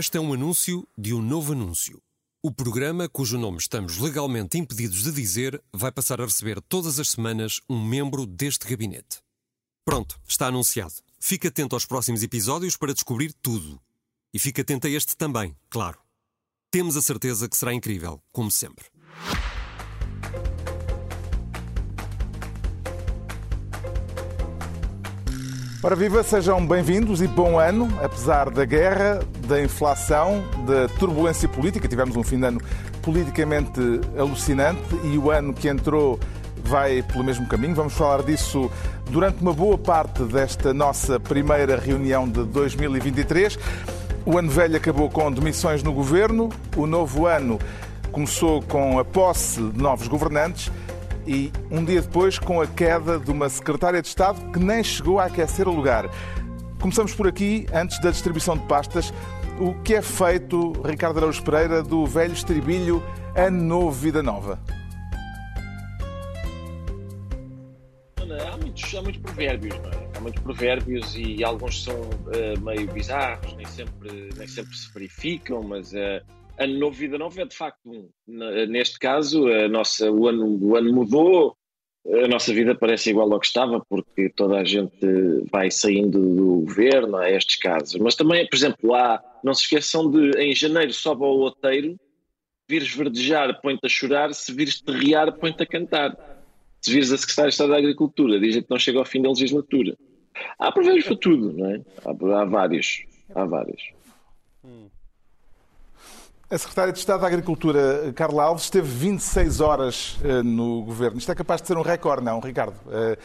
Este é um anúncio de um novo anúncio. O programa, cujo nome estamos legalmente impedidos de dizer, vai passar a receber todas as semanas um membro deste gabinete. Pronto, está anunciado. Fique atento aos próximos episódios para descobrir tudo. E fique atento a este também, claro. Temos a certeza que será incrível, como sempre. Ora viva, sejam bem-vindos e bom ano, apesar da guerra, da inflação, da turbulência política. Tivemos um fim de ano politicamente alucinante e o ano que entrou vai pelo mesmo caminho. Vamos falar disso durante uma boa parte desta nossa primeira reunião de 2023. O ano velho acabou com demissões no governo, o novo ano começou com a posse de novos governantes e um dia depois com a queda de uma secretária de Estado que nem chegou a aquecer o lugar. Começamos por aqui, antes da distribuição de pastas. O que é feito, Ricardo Araújo Pereira, do velho estribilho Ano Novo, Vida Nova? Há muitos, há muitos provérbios, não é? Há muitos provérbios e alguns são uh, meio bizarros, nem sempre, nem sempre se verificam, mas uh, ano novo, vida nova é de facto um. Neste caso, a nossa, o, ano, o ano mudou, a nossa vida parece igual ao que estava, porque toda a gente vai saindo do governo a estes casos. Mas também, por exemplo, lá, não se esqueçam de em janeiro sobe ao outeiro, vires verdejar, põe-te a chorar, se vires terriar, põe-te a cantar. Se vires a secretária de Estado da Agricultura, dizem que não chega ao fim da legislatura. Há provérbios para tudo, não é? Há, há vários. Há vários. Hum. A Secretária de Estado da Agricultura, Carla Alves, esteve 26 horas uh, no governo. Isto é capaz de ser um recorde, não, Ricardo? Uh,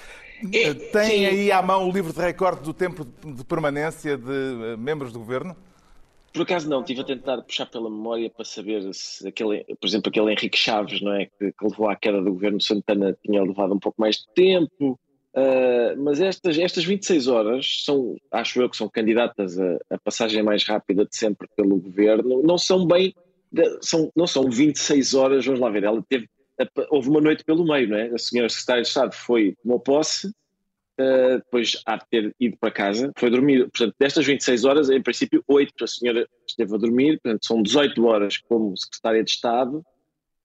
tem aí à mão o livro de recorde do tempo de permanência de membros do governo? Por acaso não, estive a tentar puxar pela memória para saber se aquele, por exemplo, aquele Henrique Chaves, não é, que, que levou à queda do governo Santana, tinha levado um pouco mais de tempo. Uh, mas estas, estas 26 horas são, acho eu que são candidatas a, a, passagem mais rápida de sempre pelo governo, não são bem, são, não são 26 horas, vamos lá ver, ela teve, houve uma noite pelo meio, não é? A senhora secretária de Estado foi, tomou posse, uh, depois há de ter ido para casa, foi dormir, portanto, destas 26 horas, em princípio, 8 a senhora esteve a dormir, portanto, são 18 horas como secretária de Estado,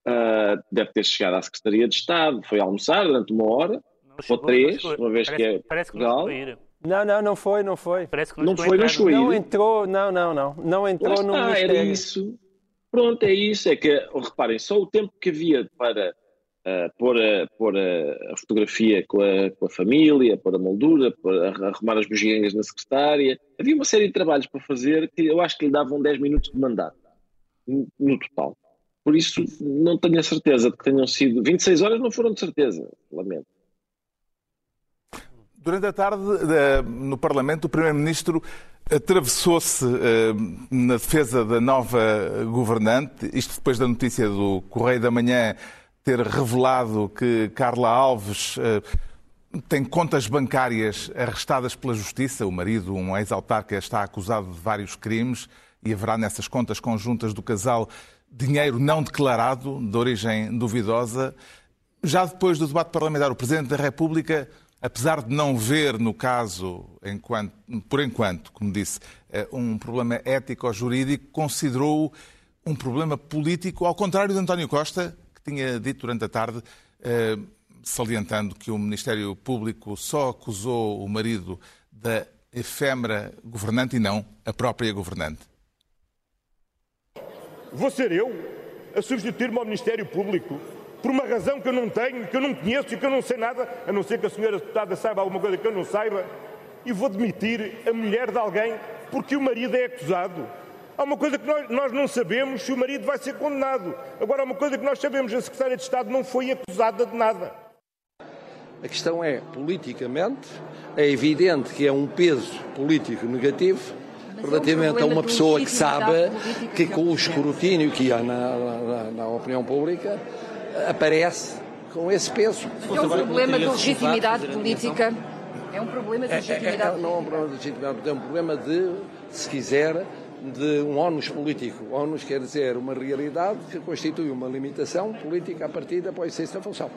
uh, deve ter chegado à Secretaria de Estado, foi almoçar durante uma hora, ou três, uma vez parece, que é parece que Portugal. Não, não, não foi, não foi. Parece que não foi, não foi. Não entrou, não, não, não. Não entrou no Ministério. era isso. Pronto, é isso. É que, reparem, só o tempo que havia para uh, pôr, a, pôr a, a fotografia com a, com a família, pôr a moldura, pôr a, arrumar as bugigangas na secretária. Havia uma série de trabalhos para fazer que eu acho que lhe davam 10 minutos de mandato, no total. Por isso, não tenho a certeza de que tenham sido. 26 horas não foram de certeza, lamento. Durante a tarde, no Parlamento, o Primeiro-Ministro atravessou-se na defesa da nova governante, isto depois da notícia do Correio da Manhã ter revelado que Carla Alves tem contas bancárias arrestadas pela Justiça. O marido, um ex-autarca, está acusado de vários crimes e haverá nessas contas conjuntas do casal dinheiro não declarado, de origem duvidosa. Já depois do debate parlamentar, o Presidente da República apesar de não ver no caso, enquanto, por enquanto, como disse, eh, um problema ético ou jurídico, considerou um problema político, ao contrário de António Costa, que tinha dito durante a tarde, eh, salientando que o Ministério Público só acusou o marido da efêmera governante e não a própria governante. Vou ser eu a substituir-me ao Ministério Público por uma razão que eu não tenho, que eu não conheço e que eu não sei nada, a não ser que a senhora deputada saiba alguma coisa que eu não saiba, e vou demitir a mulher de alguém porque o marido é acusado. Há uma coisa que nós, nós não sabemos se o marido vai ser condenado. Agora, há uma coisa que nós sabemos, a Secretária de Estado não foi acusada de nada. A questão é, politicamente, é evidente que é um peso político negativo relativamente a uma pessoa que sabe que com o escrutínio que há na, na, na opinião pública aparece com esse peso. É um problema de legitimidade política. É um problema de legitimidade. É, é, não é um problema de legitimidade, é um problema de, se quiser, de um ónus político. ONUS quer dizer uma realidade que constitui uma limitação política a partir da exercício da função.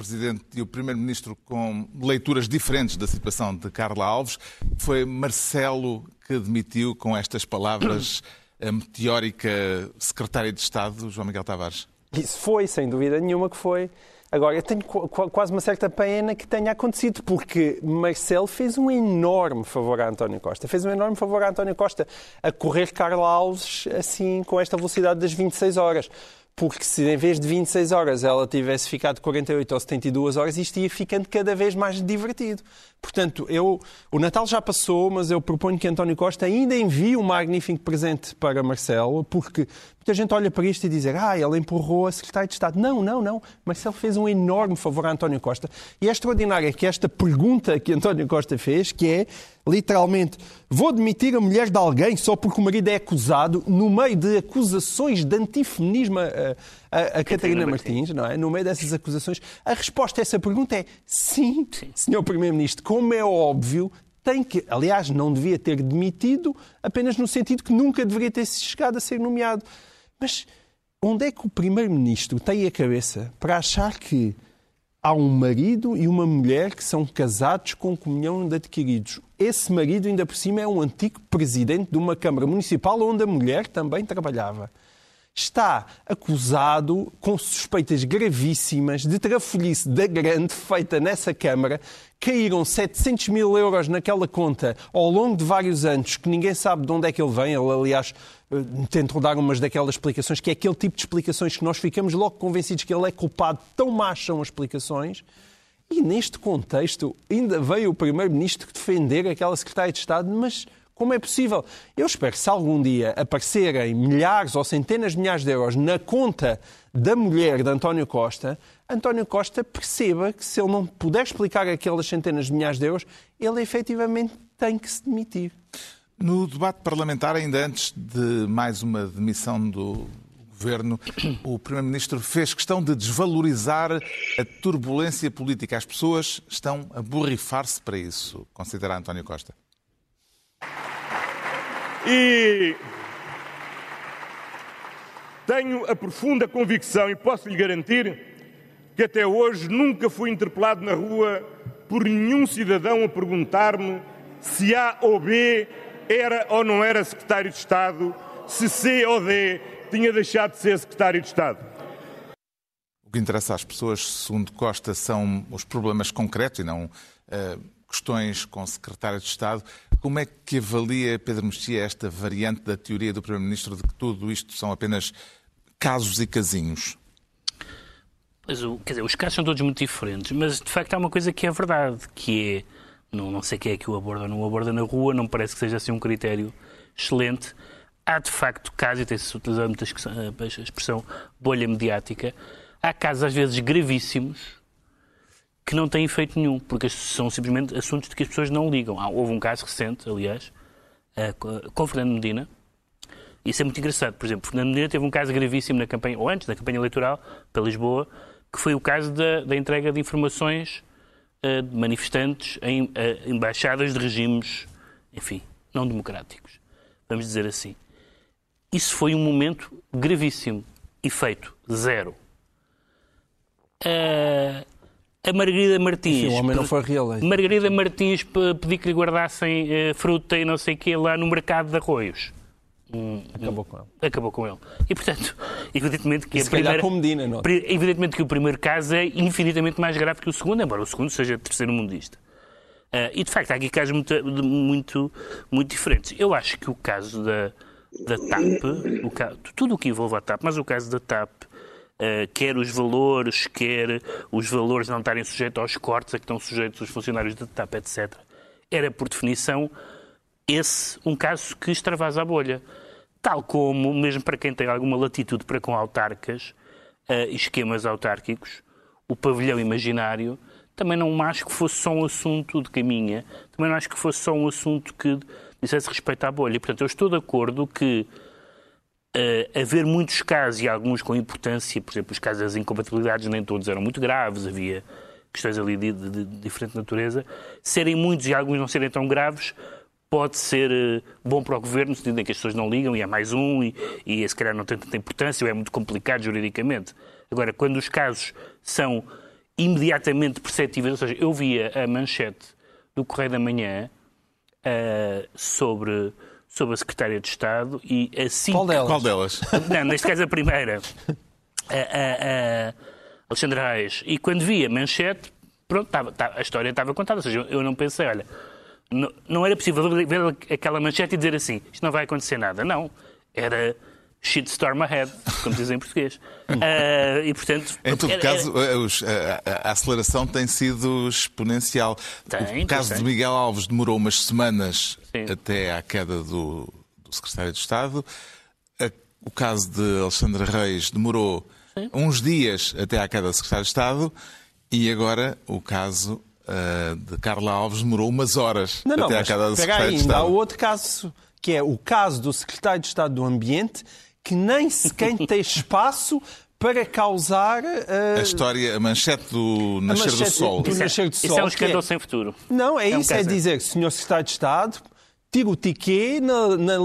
Presidente e o Primeiro-Ministro com leituras diferentes da situação de Carla Alves. Foi Marcelo que admitiu com estas palavras a meteórica Secretária de Estado, João Miguel Tavares? Isso foi, sem dúvida nenhuma que foi. Agora, eu tenho quase uma certa pena que tenha acontecido, porque Marcelo fez um enorme favor a António Costa. Fez um enorme favor a António Costa a correr Carla Alves assim, com esta velocidade das 26 horas porque se em vez de 26 horas ela tivesse ficado 48 ou 72 horas, isto ia ficando cada vez mais divertido. Portanto, eu, o Natal já passou, mas eu proponho que António Costa ainda envie um magnífico presente para Marcelo, porque muita gente olha para isto e diz, ah, ele empurrou a Secretária de Estado. Não, não, não. Marcelo fez um enorme favor a António Costa. E é extraordinário que esta pergunta que António Costa fez, que é, literalmente, vou demitir a mulher de alguém só porque o marido é acusado, no meio de acusações de antifeminismo a, a, a Catarina Martins, não é? No meio dessas acusações, a resposta a essa pergunta é sim, sim. Senhor Primeiro-Ministro, como é óbvio, tem que, aliás, não devia ter demitido, apenas no sentido que nunca deveria ter chegado a ser nomeado. Mas onde é que o Primeiro-Ministro tem a cabeça para achar que há um marido e uma mulher que são casados com comunhão de adquiridos? Esse marido, ainda por cima, é um antigo presidente de uma Câmara Municipal onde a mulher também trabalhava está acusado com suspeitas gravíssimas de trafolhice da grande feita nessa Câmara. Caíram 700 mil euros naquela conta ao longo de vários anos, que ninguém sabe de onde é que ele vem. Ele, aliás, eh, tentou dar umas daquelas explicações, que é aquele tipo de explicações que nós ficamos logo convencidos que ele é culpado. Tão más são as explicações. E neste contexto, ainda veio o Primeiro-Ministro defender aquela Secretária de Estado, mas como é possível? Eu espero que se algum dia aparecerem milhares ou centenas de milhares de euros na conta da mulher de António Costa, António Costa perceba que se ele não puder explicar aquelas centenas de milhares de euros, ele efetivamente tem que se demitir. No debate parlamentar, ainda antes de mais uma demissão do governo, o Primeiro-Ministro fez questão de desvalorizar a turbulência política. As pessoas estão a borrifar-se para isso, considera António Costa. E tenho a profunda convicção, e posso lhe garantir, que até hoje nunca fui interpelado na rua por nenhum cidadão a perguntar-me se A ou B era ou não era secretário de Estado, se C ou D tinha deixado de ser secretário de Estado. O que interessa às pessoas, segundo Costa, são os problemas concretos e não uh, questões com secretário de Estado. Como é que avalia, Pedro Mexia, esta variante da teoria do Primeiro-Ministro de que tudo isto são apenas casos e casinhos? Quer dizer, os casos são todos muito diferentes, mas de facto há uma coisa que é verdade, que é, não, não sei quem é que o aborda ou não o aborda na rua, não parece que seja assim um critério excelente. Há de facto casos, e tem-se utilizado muito a expressão bolha mediática, há casos às vezes gravíssimos, que não têm efeito nenhum, porque são simplesmente assuntos de que as pessoas não ligam. houve um caso recente, aliás, eh, com Fernando Medina. Isso é muito engraçado. Por exemplo, Fernando Medina teve um caso gravíssimo na campanha, ou antes da campanha eleitoral, para Lisboa, que foi o caso da, da entrega de informações uh, de manifestantes em uh, embaixadas de regimes, enfim, não democráticos. Vamos dizer assim. Isso foi um momento gravíssimo. Efeito zero. A Margarida Martins. Sim, o homem não foi reeleito. Margarida Martins pediu que lhe guardassem uh, fruta e não sei o quê lá no mercado de arroios. Hum, acabou com ele. Acabou com ele. E, portanto, evidentemente que e a primeira... com Medina, não é? Evidentemente que o primeiro caso é infinitamente mais grave que o segundo, embora o segundo seja terceiro mundista. Uh, e, de facto, há aqui casos muito, muito, muito diferentes. Eu acho que o caso da, da TAP, o tudo o que envolve a TAP, mas o caso da TAP uh, quer os valores, quer os valores não estarem sujeitos aos cortes a que estão sujeitos os funcionários da TAP, etc., era, por definição, esse um caso que extravasa a bolha. Tal como, mesmo para quem tem alguma latitude para com autarcas, uh, esquemas autárquicos, o pavilhão imaginário, também não acho que fosse só um assunto de caminha, também não acho que fosse só um assunto que dissesse respeito à bolha. Portanto, eu estou de acordo que uh, haver muitos casos, e alguns com importância, por exemplo, os casos das incompatibilidades nem todos eram muito graves, havia questões ali de, de, de diferente natureza, serem muitos e alguns não serem tão graves, pode ser uh, bom para o governo, no sentido em que as pessoas não ligam e é mais um e, e se calhar não tem tanta importância ou é muito complicado juridicamente. Agora, quando os casos são imediatamente perceptíveis. Ou seja, eu via a manchete do Correio da Manhã uh, sobre, sobre a Secretária de Estado e assim. Qual delas? Qual delas? Não, neste caso a primeira. A, a, a Alexandra Reis. E quando vi a manchete, pronto, tava, tava, a história estava contada. Ou seja, eu não pensei, olha, não, não era possível ver aquela manchete e dizer assim, isto não vai acontecer nada. Não. Era shitstorm ahead, como dizem em português. Uh, e, portanto, em todo era, caso, era... a, a, aceleração tem sido exponencial. Tem, o caso tem. de Miguel Alves demorou umas semanas Sim. até à queda do, do secretário de Estado. O caso de Alexandre Reis demorou Sim. uns dias até à queda do secretário de Estado. E agora o caso uh, de Carla Alves demorou umas horas não, não, até à queda do secretário aí, de Estado. Há outro caso, que é o caso do secretário de Estado do Ambiente, que nem sequer tem espaço para causar. Uh... A história, a manchete do Nascer manchete do Sol. do Nascer do Isso Sol, é um que escândalo sem futuro. Não, é, É um isso, é caso. dizer, senhor secretário de Estado, tira o tiquê na, na,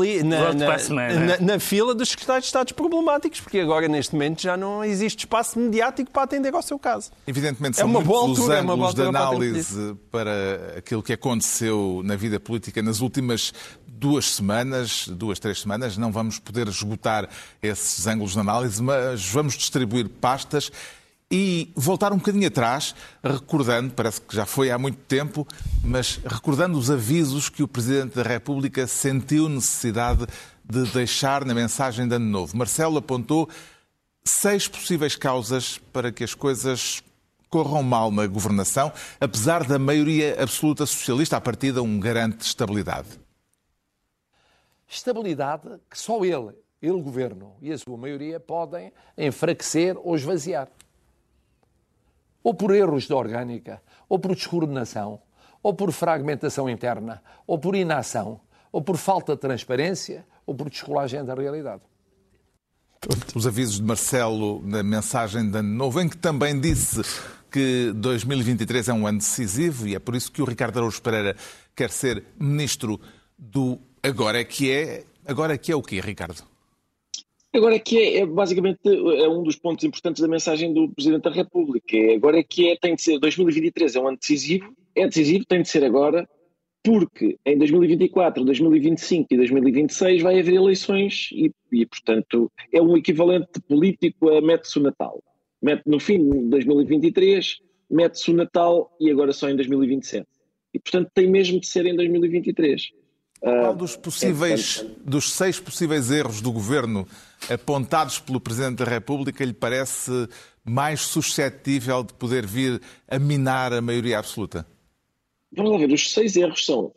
na, na, fila dos secretários de Estados problemáticos, porque agora, neste momento, já não existe espaço mediático para atender ao seu caso. Evidentemente É são uma boa muitos os altura, é uma boa ângulos de altura análise para aquilo que aconteceu na vida política nas últimas duas semanas, duas, três semanas. Não vamos poder esgotar esses ângulos de análise, mas vamos distribuir pastas e voltar um bocadinho atrás, recordando, parece que já foi há muito tempo, mas recordando os avisos que o Presidente da República sentiu necessidade de deixar na mensagem de Ano Novo. Marcelo apontou seis possíveis causas para que as coisas corram mal na governação, apesar da maioria absoluta socialista, a partida um garante de estabilidade. Estabilidade que só ele, ele, governo e a sua maioria podem enfraquecer ou esvaziar. Ou por erros de orgânica, ou por descoordenação, ou por fragmentação interna, ou por inação, ou por falta de transparência, ou por descolagem da realidade. Os avisos de Marcelo na mensagem de Ano Novo, em que também disse que 2023 é um ano decisivo e é por isso que o Ricardo Araújo Pereira quer ser ministro do agora é que é. Agora é que é o quê, Ricardo? Agora é que é, é, basicamente é um dos pontos importantes da mensagem do Presidente da República. É, agora é que é, tem de ser, 2023 é um ano decisivo, é decisivo, tem de ser agora, porque em 2024, 2025 e 2026 vai haver eleições e, e portanto, é um equivalente político a mete-se o Natal. Mete no fim de 2023, mete-se o Natal e agora só em 2027. E, portanto, tem mesmo de ser em 2023. Qual dos possíveis, dos seis possíveis erros do governo apontados pelo Presidente da República lhe parece mais suscetível de poder vir a minar a maioria absoluta? Vamos lá ver, os seis erros são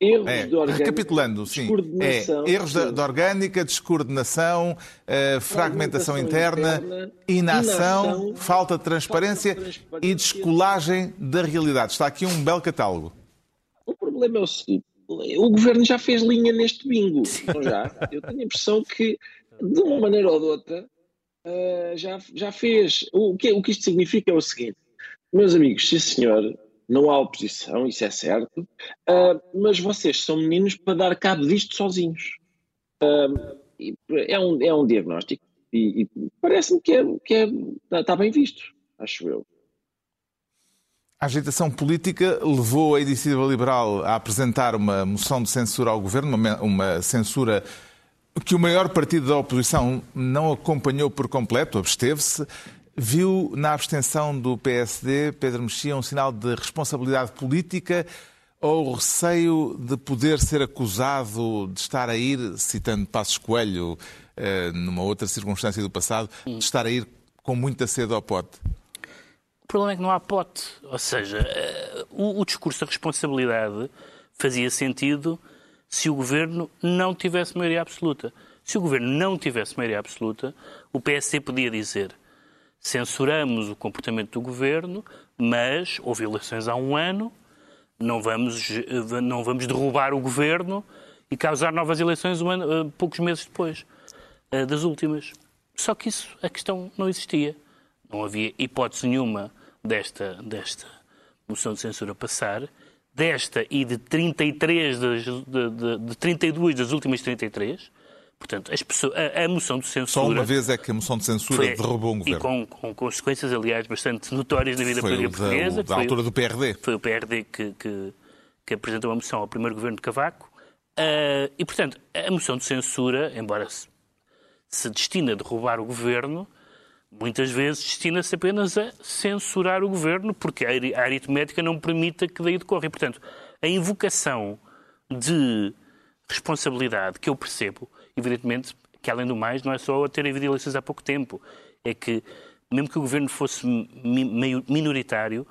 erros É, de orgânica, recapitulando, sim. É, erros de, de orgânica, descoordenação, eh, fragmentação interna, inação, falta de transparência falta de transparência. e descolagem da realidade. Está aqui um belo catálogo. O problema é o seguinte: o governo já fez linha neste bingo. Não já? Eu tenho a impressão que, de uma maneira ou de outra, ah, já, já fez. O que, o que isto significa é o seguinte: meus amigos, sim senhor, não há oposição, isso é certo, ah, mas vocês são meninos para dar cabo disto sozinhos. E é, um, é um diagnóstico e, e parece-me que, é, que é, está bem visto, acho eu. A agitação política levou a Iniciativa Liberal a apresentar uma moção de censura ao governo, uma, censura que o maior partido da oposição não acompanhou por completo, absteve-se. Viu na abstenção do PSD, Pedro Mexia, um sinal de responsabilidade política ou receio de poder ser acusado de estar a ir, citando Passos Coelho, eh, numa outra circunstância do passado, de estar a ir com muita sede ao pote? Problema é que não há pote. Ou seja, eh, o, o discurso da responsabilidade fazia sentido se o governo não tivesse maioria absoluta. Se o governo não tivesse maioria absoluta, o PSD podia dizer censuramos o comportamento do governo, mas houve eleições há um ano, não vamos, eh, não vamos derrubar o governo e causar novas eleições um ano, eh, poucos meses depois das últimas. Só que isso, a questão não existia. Não havia hipótese nenhuma desta, desta moção de censura passar. Desta e de 33 das, de, de, de 32 das últimas 33, Portanto, as pessoas, a, a moção de censura... Só uma vez é que a moção de censura foi- derrubou um E governo. com, com consequências, aliás, bastante notórias na vida Foi política da, portuguesa. o da foi- altura do PRD. foi o PRD que, que, que apresentou uma moção ao primeiro governo de Cavaco. Ah, e, portanto, a moção de censura, embora se, se destine a derrubar o governo, muitas vezes destina-se apenas a censurar o governo, porque a ari- a aritmética não permite que daí decorra. E, portanto, a invocação de responsabilidade que eu percebo, evidentemente, que além do mais, não é só ter havido eleições há pouco tempo. É que, mesmo que o governo fosse meio minoritário,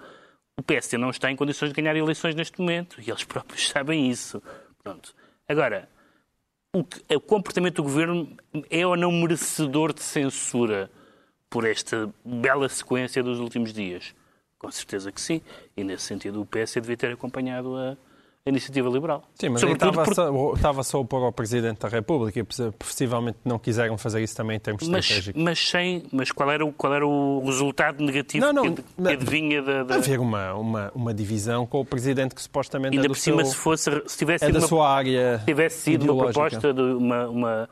o PSD não está em condições de ganhar eleições neste momento e eles próprios sabem isso. Pronto. Agora, o, que- o comportamento do governo é ou não merecedor de censura por esta bela sequência dos últimos dias? Com certeza que sim. E nesse sentido, o PS devia ter acompanhado a, a iniciativa liberal. Sim, mas estava, porque- só, estava só a ao Presidente da República e possivelmente não quiseram fazer isso também em termos mas, estratégicos. mas, sem, mas qual, era o, qual era o resultado negativo Não, não, que, mas- adivinha da. da- Haver uma, uma, uma divisão com o Presidente que supostamente ainda é por cima, seu, se, fosse, se tivesse é sido da uma sua área Se tivesse sido uma ideológica. proposta de uma, uma, uma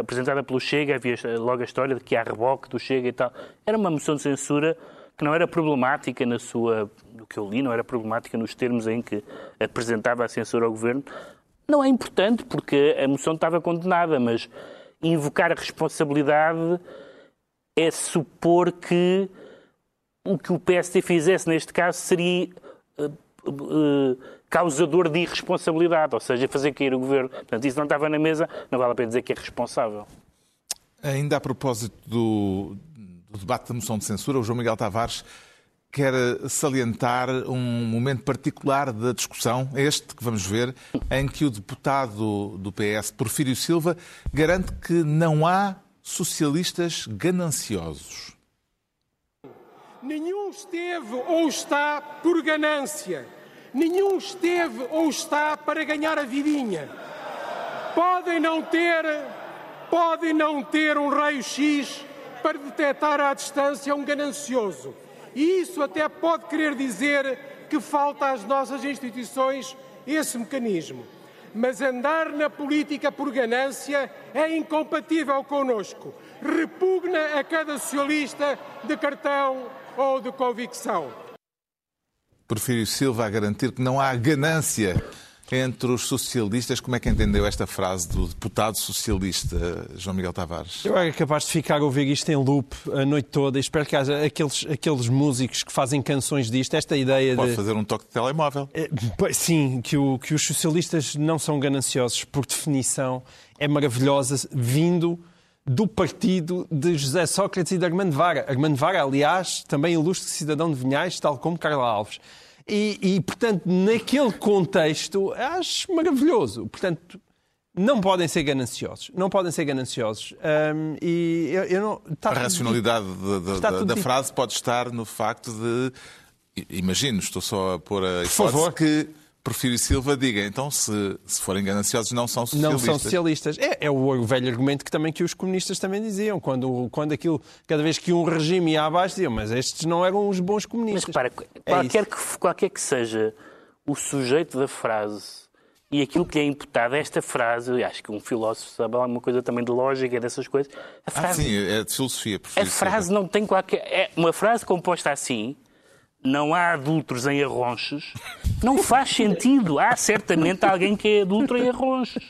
apresentada pelo Chega, havia logo a história de que há reboque do Chega e tal. Era uma moção de censura que não era problemática na sua, do que eu li, não era problemática nos termos em que apresentava a censura ao governo. Não é importante, porque a moção estava condenada, mas invocar a responsabilidade é supor que o que o PSD fizesse neste caso seria eh, eh, causador de irresponsabilidade, ou seja, fazer cair o governo. Portanto, isso não estava na mesa, não vale a pena dizer que é responsável. Ainda a propósito do, do debate da moção de censura, o João Miguel Tavares quer salientar um momento particular da discussão, este que vamos ver, em que o deputado do PS, Porfírio Silva, garante que não há socialistas gananciosos. Nenhum esteve ou está por ganância. Nenhum esteve ou está para ganhar a vidinha. Podem não ter, podem não ter um raio-x para detectar à distância um ganancioso. E isso até pode querer dizer que falta às nossas instituições esse mecanismo. Mas andar na política por ganância é incompatível connosco. Repugna a cada socialista de cartão ou de convicção. Porfírio Silva a garantir que não há ganância entre os socialistas. Como é que entendeu esta frase do deputado socialista João Miguel Tavares? Eu era capaz de ficar a ouvir isto em loop a noite toda e espero que haja aqueles, aqueles músicos que fazem canções disto, esta ideia Pode de... fazer um toque de telemóvel. É, pois, Sim, que, o- que os socialistas não são gananciosos, por definição, é maravilhosa, vindo do partido de José Sócrates e de Armando Vara. Armando Vara, aliás, também ilustre cidadão de Vinhais, tal como Carla Alves. E, e, portanto, naquele contexto, acho maravilhoso. Portanto, não podem ser gananciosos. Não podem ser gananciosos. Hum, e eu, eu não... A racionalidade da- da, Está da- da frase pode estar no facto de. Imagino, estou só a pôr a hipótese favor. que Porfírio Silva diga, então, se, se forem gananciosos, não são Não socialistas. são socialistas. É, é o velho argumento que também que os comunistas também diziam. Quando, quando aquilo, cada vez que um regime ia abaixo, diziam, mas estes não eram os bons Mas comunistas. repara, É qualquer, isso. que, qualquer que seja o sujeito da frase e aquilo que lhe é imputado a esta frase, eu acho que um filósofo sabe alguma coisa também de lógica dessas coisas. A Ah, frase, sim, é de filosofia. a frase Silva. não tem qualquer. É uma frase composta assim. Não há adultos em arronches. Não faz sentido. Há certamente alguém que é adulto em arronches.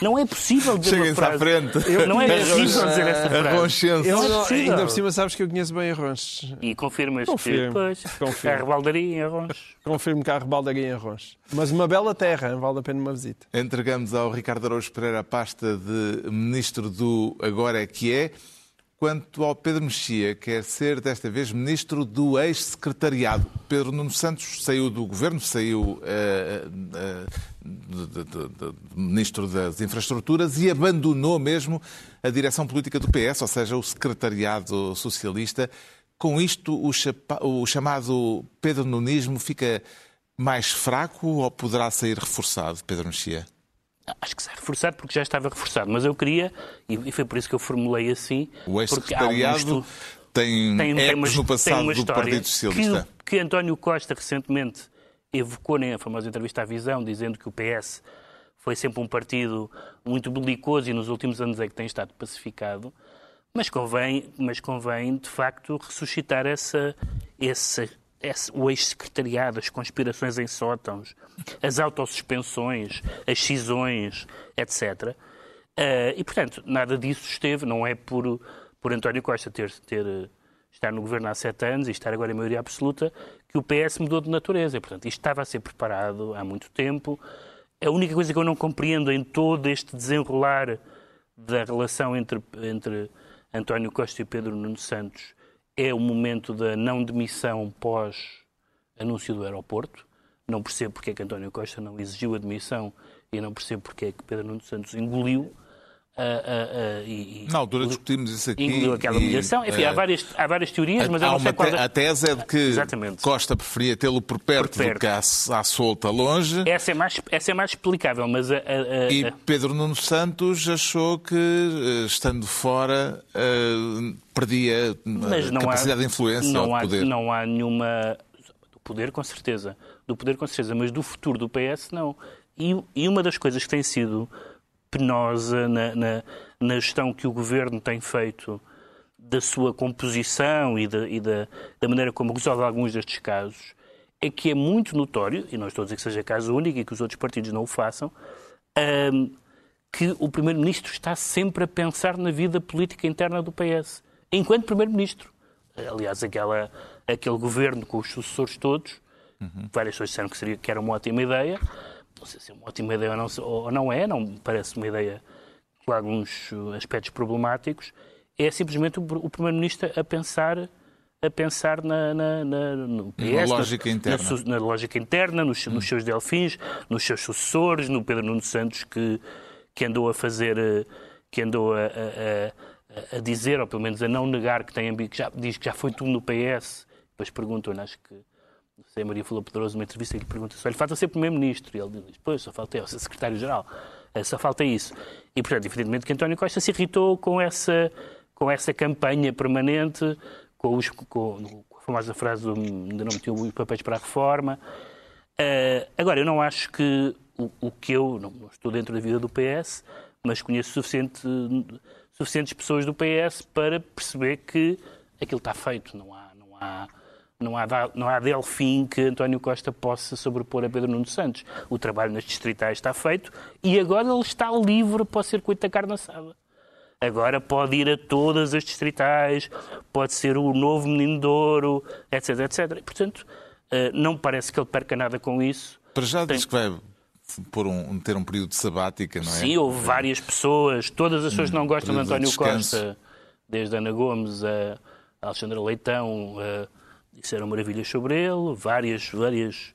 Não é possível dizer uma Cheguem-se à frente. Não é possível dizer essa frase. Arronchense. Eu Não é possível. ainda por cima sabes que eu conheço bem Arrons. E confirmas Confirmo. que pois, Confirmo. há rebaldaria em arronches. Confirmo que há rebaldaria em Arrons. Mas uma bela terra, vale a pena uma visita. Entregamos ao Ricardo Araújo Pereira a pasta de Ministro do Agora é que é. Quanto ao Pedro Mexia, quer ser desta vez Ministro do Ex-Secretariado. Pedro Nuno Santos saiu do Governo, saiu eh, eh, de- de- Ministro das Infraestruturas e abandonou mesmo a direção política do PS, ou seja, o Secretariado Socialista. Com isto, o, o chamado Pedro Nunismo fica mais fraco ou poderá sair reforçado, Pedro Mexia? Acho que sai reforçado porque já estava reforçado, mas eu queria, e foi por isso que eu formulei assim, O porque há um ex-secretariado estu- tem, tem, tem uma, no tem passado uma do história Partido Socialista. Que, que António Costa recentemente evocou na famosa entrevista à Visão, dizendo que o PS foi sempre um partido muito belicoso e nos últimos anos é que tem estado pacificado. Mas convém, mas convém de facto, ressuscitar essa, essa, esse, o ex-secretariado, as conspirações em sótãos, as autossuspensões, as cisões, etc. Uh, e, portanto, nada disso esteve, não é por, por António Costa ter, ter, estar no governo há sete anos e estar agora em maioria absoluta, que o PS mudou de natureza. E, portanto, isto estava a ser preparado há muito tempo. A única coisa que eu não compreendo em todo este desenrolar da relação entre, entre António Costa e Pedro Nuno Santos é o momento da não demissão pós anúncio do aeroporto. Não percebo porque é que António Costa não exigiu a demissão e não percebo porque é que Pedro Nuno Santos engoliu. Uh, uh, uh, e, Na altura discutimos isso aqui. Engoliu aquela humilhação. Enfim, há, várias, há várias teorias, mas há eu não sei qual te, é... A tese é de que Exatamente. Costa preferia tê-lo por perto, Por perto. do que à, à solta longe. Essa é mais, essa é mais explicável, mas a, a- E Pedro Nuno Santos achou que, eh, estando fora, eh, perdia a capacidade há, de influência não há, poder. Não há nenhuma. Do poder, com certeza. Do poder, com certeza. Mas do futuro do PS, não. E, e uma das coisas que tem sido penosa na, na, na gestão que o governo tem feito da sua composição e, da, e da, da maneira como resolve alguns destes casos é que é muito notório, e não estou a dizer que seja caso único e que os outros partidos não o façam, ahm, que o Primeiro-Ministro está sempre a pensar na vida política interna do PS, enquanto Primeiro-Ministro. Aliás, aquela, aquele governo com os sucessores todos, várias pessoas disseram que, seria, que era uma ótima ideia. Não sei se é uma ótima ideia ou não, ou não é, não parece uma ideia com alguns uh, aspectos problemáticos. É simplesmente o, Primeiro-Ministro a pensar a pensar na, na, na, no PS, Na lógica interna. na na lógica interna, nos, nos seus delfins, nos seus sucessores, no Pedro Nuno Santos que, que andou a fazer, eh, que andou a, a- a- dizer, ou pelo menos a não negar que tem que já diz que já foi tudo no PS. Depois perguntam-lhe, acho que a Maria falou poderoso numa entrevista que lhe pergunta só lhe falta ser Primeiro-Ministro. E ele diz, pois, só falta eu, ser Secretário-Geral. Eh, Só falta isso. E, portanto, evidentemente que António Costa se irritou com essa, com essa campanha permanente, com, os, com, com a famosa frase do ainda não meti os papéis para a reforma. Eh, agora, eu não acho que o, o que eu, não, não estou dentro da vida do PS, mas conheço suficiente, suficientes pessoas do PS para perceber que aquilo está feito. Não há, não há, não há, não há delfim que António Costa possa sobrepor a Pedro Nuno Santos. O trabalho nas distritais está feito e agora ele está livre para o circuito da carne assada. Agora pode ir a todas as distritais, pode ser o novo menino de ouro, etc, etc. E, portanto, eh, não parece que ele perca nada com isso. Para já Tem- diz que vai pôr um, ter um período de sabática, não é? Sim, houve várias pessoas, todas as pessoas que não gostam de de António descanso. Costa, desde Ana Gomes a Alexandra Leitão, eh, disseram maravilhas sobre ele, várias, várias,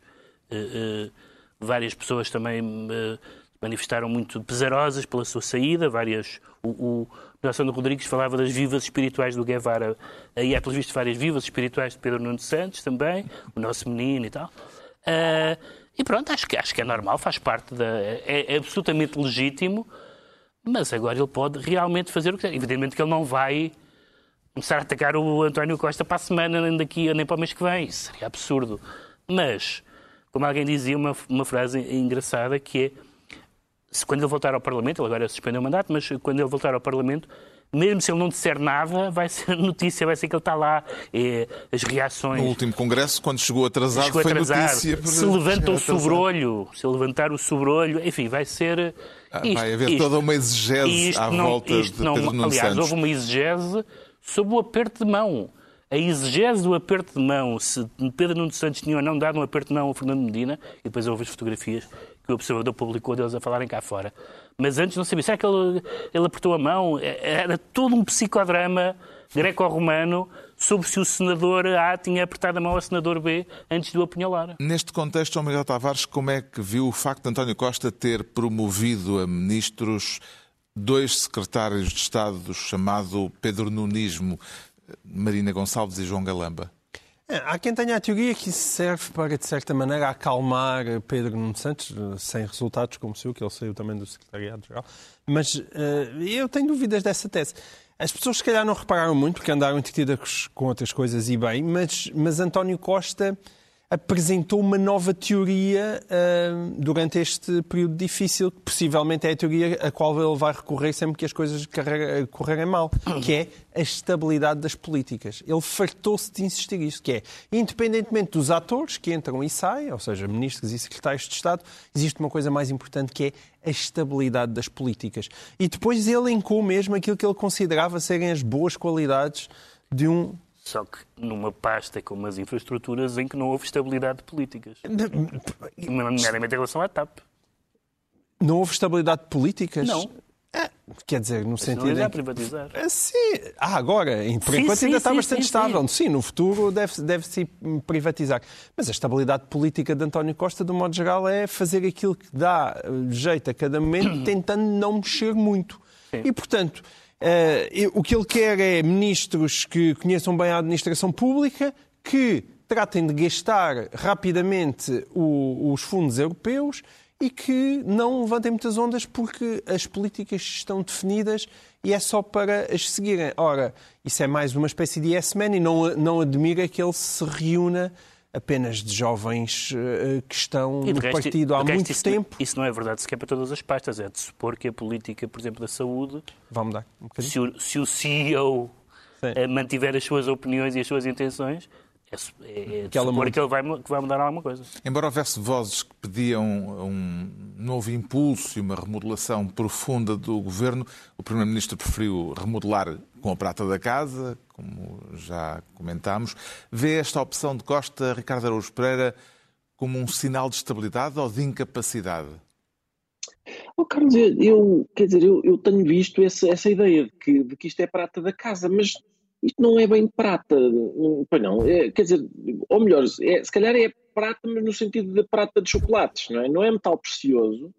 eh, eh, várias pessoas também eh, manifestaram muito pesarosas pela sua saída, várias, o, o Sandro Rodrigues falava das vivas espirituais do Guevara, aí há, pelos vistos, várias vivas espirituais de Pedro Nuno Santos também, o nosso menino e tal. Ah, e pronto, acho que, acho que é normal, faz parte da. É, é absolutamente legítimo, mas agora ele pode realmente fazer o que quiser. Evidentemente que ele não vai começar a atacar o António Costa para a semana, nem daqui, nem para o mês que vem. Isso seria absurdo. Mas, como alguém dizia, uma, uma frase engraçada que é se quando ele voltar ao Parlamento, ele agora suspendeu o mandato, mas quando ele voltar ao Parlamento, mesmo se ele não disser nada, vai ser notícia, vai ser que ele está lá. É, as reações. No último congresso, quando chegou atrasado, Chegou foi atrasado. notícia. Se levanta o sobrolho, se levantar o sobrolho, enfim, vai ser. Ah, isto- vai haver isto- toda uma exegese à não- volta de não- Pedro Nuno Aliás, Santos. houve uma exegese sob o aperto de mão. A exegese do aperto de mão, se Pedro Nuno Santos tinha ou não dado um aperto de mão ao Fernando Medina, e depois houve as fotografias que o observador publicou deles a falarem cá fora. Mas antes não sabia. Será que ele, ele apertou a mão? Era todo um psicodrama greco-romano sobre se o senador A tinha apertado a mão ao senador B antes de o apunhalar. Neste contexto, João Miguel Tavares, como é que viu o facto de António Costa ter promovido a ministros dois secretários de Estado do chamado Pedro Nunismo, Marina Gonçalves e João Galamba? É, Há quem tenha a teoria que isso serve para, de certa maneira, acalmar Pedro Nuno Santos, sem resultados, como se que ele saiu também do Secretariado-Geral. Mas eh, eu tenho dúvidas dessa tese. As pessoas, se calhar, não repararam muito, porque andaram entretidas com outras coisas e bem, mas, mas António Costa apresentou uma nova teoria uh, durante este período difícil, que possivelmente é a teoria a qual ele vai recorrer sempre que as coisas correrem mal, que é a estabilidade das políticas. Ele fartou-se de insistir isso, que é, independentemente dos atores que entram e saem, ou seja, ministros e secretários de Estado, existe uma coisa mais importante que é a estabilidade das políticas. E depois ele elencou mesmo aquilo que ele considerava serem as boas qualidades de um só que numa pasta como as infraestruturas em que não houve estabilidade de políticas. Nomeadamente em relação à TAP. Não houve estabilidade de políticas? Não. É, quer dizer, no Mas sentido. Não é privatizar. É, sim. Ah, agora, por sim, enquanto sim, ainda está sim, bastante estável. Sim, no futuro deve-se deve privatizar. Mas a estabilidade política de António Costa, do modo geral, é fazer aquilo que dá jeito a cada momento, tentando não mexer muito. E, portanto, Uh, o que ele quer é ministros que conheçam bem a administração pública, que tratem de gastar rapidamente o, os fundos europeus e que não levantem muitas ondas porque as políticas estão definidas e é só para as seguirem. Ora, isso é mais uma espécie de yes-man e não, não admira que ele se reúna apenas de jovens uh, que estão no resto, partido há muito isso, tempo. Isso não é verdade sequer para todas as pastas. É de supor que a política, por exemplo, da saúde... Vai mudar um. Se o, se o CEO uh, mantiver as suas opiniões e as suas intenções, é, é, é de supor que ele vai, que vai mudar alguma coisa. Embora houvesse vozes que pediam um novo impulso e uma remodelação profunda do governo, o Primeiro-Ministro preferiu remodelar com a prata da casa, como já comentámos. Vê esta opção de Costa, Ricardo Araújo Pereira, como um sinal de estabilidade ou de incapacidade? Oh, Carlos, eu, quer dizer, eu, eu tenho visto essa, essa ideia de que, de que isto é prata da casa, mas isto não é bem prata, pois não, é, quer dizer, ou melhor, é, se calhar é prata, mas no sentido de prata de chocolates, não é? Não é metal precioso,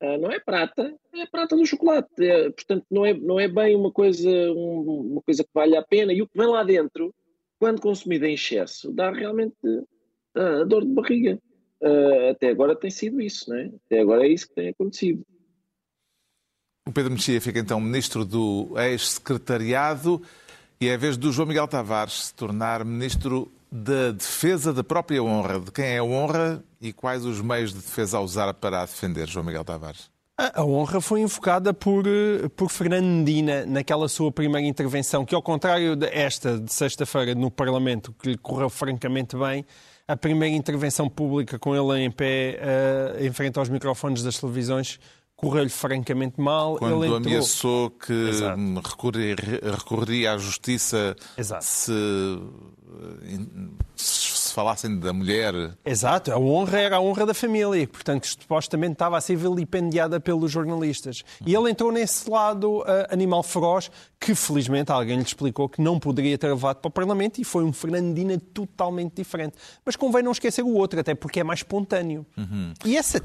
Uh, não é prata, é prata do chocolate. É, portanto, não é, não é bem uma coisa, um, uma coisa que vale a pena. E o que vem lá dentro, quando consumido em excesso, dá realmente uh, dor de barriga. Uh, até agora tem sido isso, não é? Até agora é isso que tem acontecido. O Pedro Mexia fica então ministro do ex-secretariado e é a vez do João Miguel Tavares se tornar ministro da defesa da própria honra. De quem é a honra e quais os meios de defesa a usar para a defender, João Miguel Tavares? A honra foi invocada por, eh, por Fernando Medina naquela sua primeira intervenção, que ao contrário desta de sexta-feira no Parlamento, que lhe correu francamente bem, a primeira intervenção pública com ele em pé, uh, em frente aos microfones das televisões, correu-lhe francamente mal. Quando ele entrou... ameaçou que recorreria, recorreria à justiça Exato. se, se falassem da mulher. Exato, a honra era a honra da família, portanto, supostamente estava a ser vilipendiada pelos jornalistas. E ele entrou nesse lado uh, animal feroz, que felizmente alguém lhe explicou que não poderia ter levado para o Parlamento e foi um Fernandina totalmente diferente. Mas convém não esquecer o outro, até porque é mais espontâneo. Uhum. E essa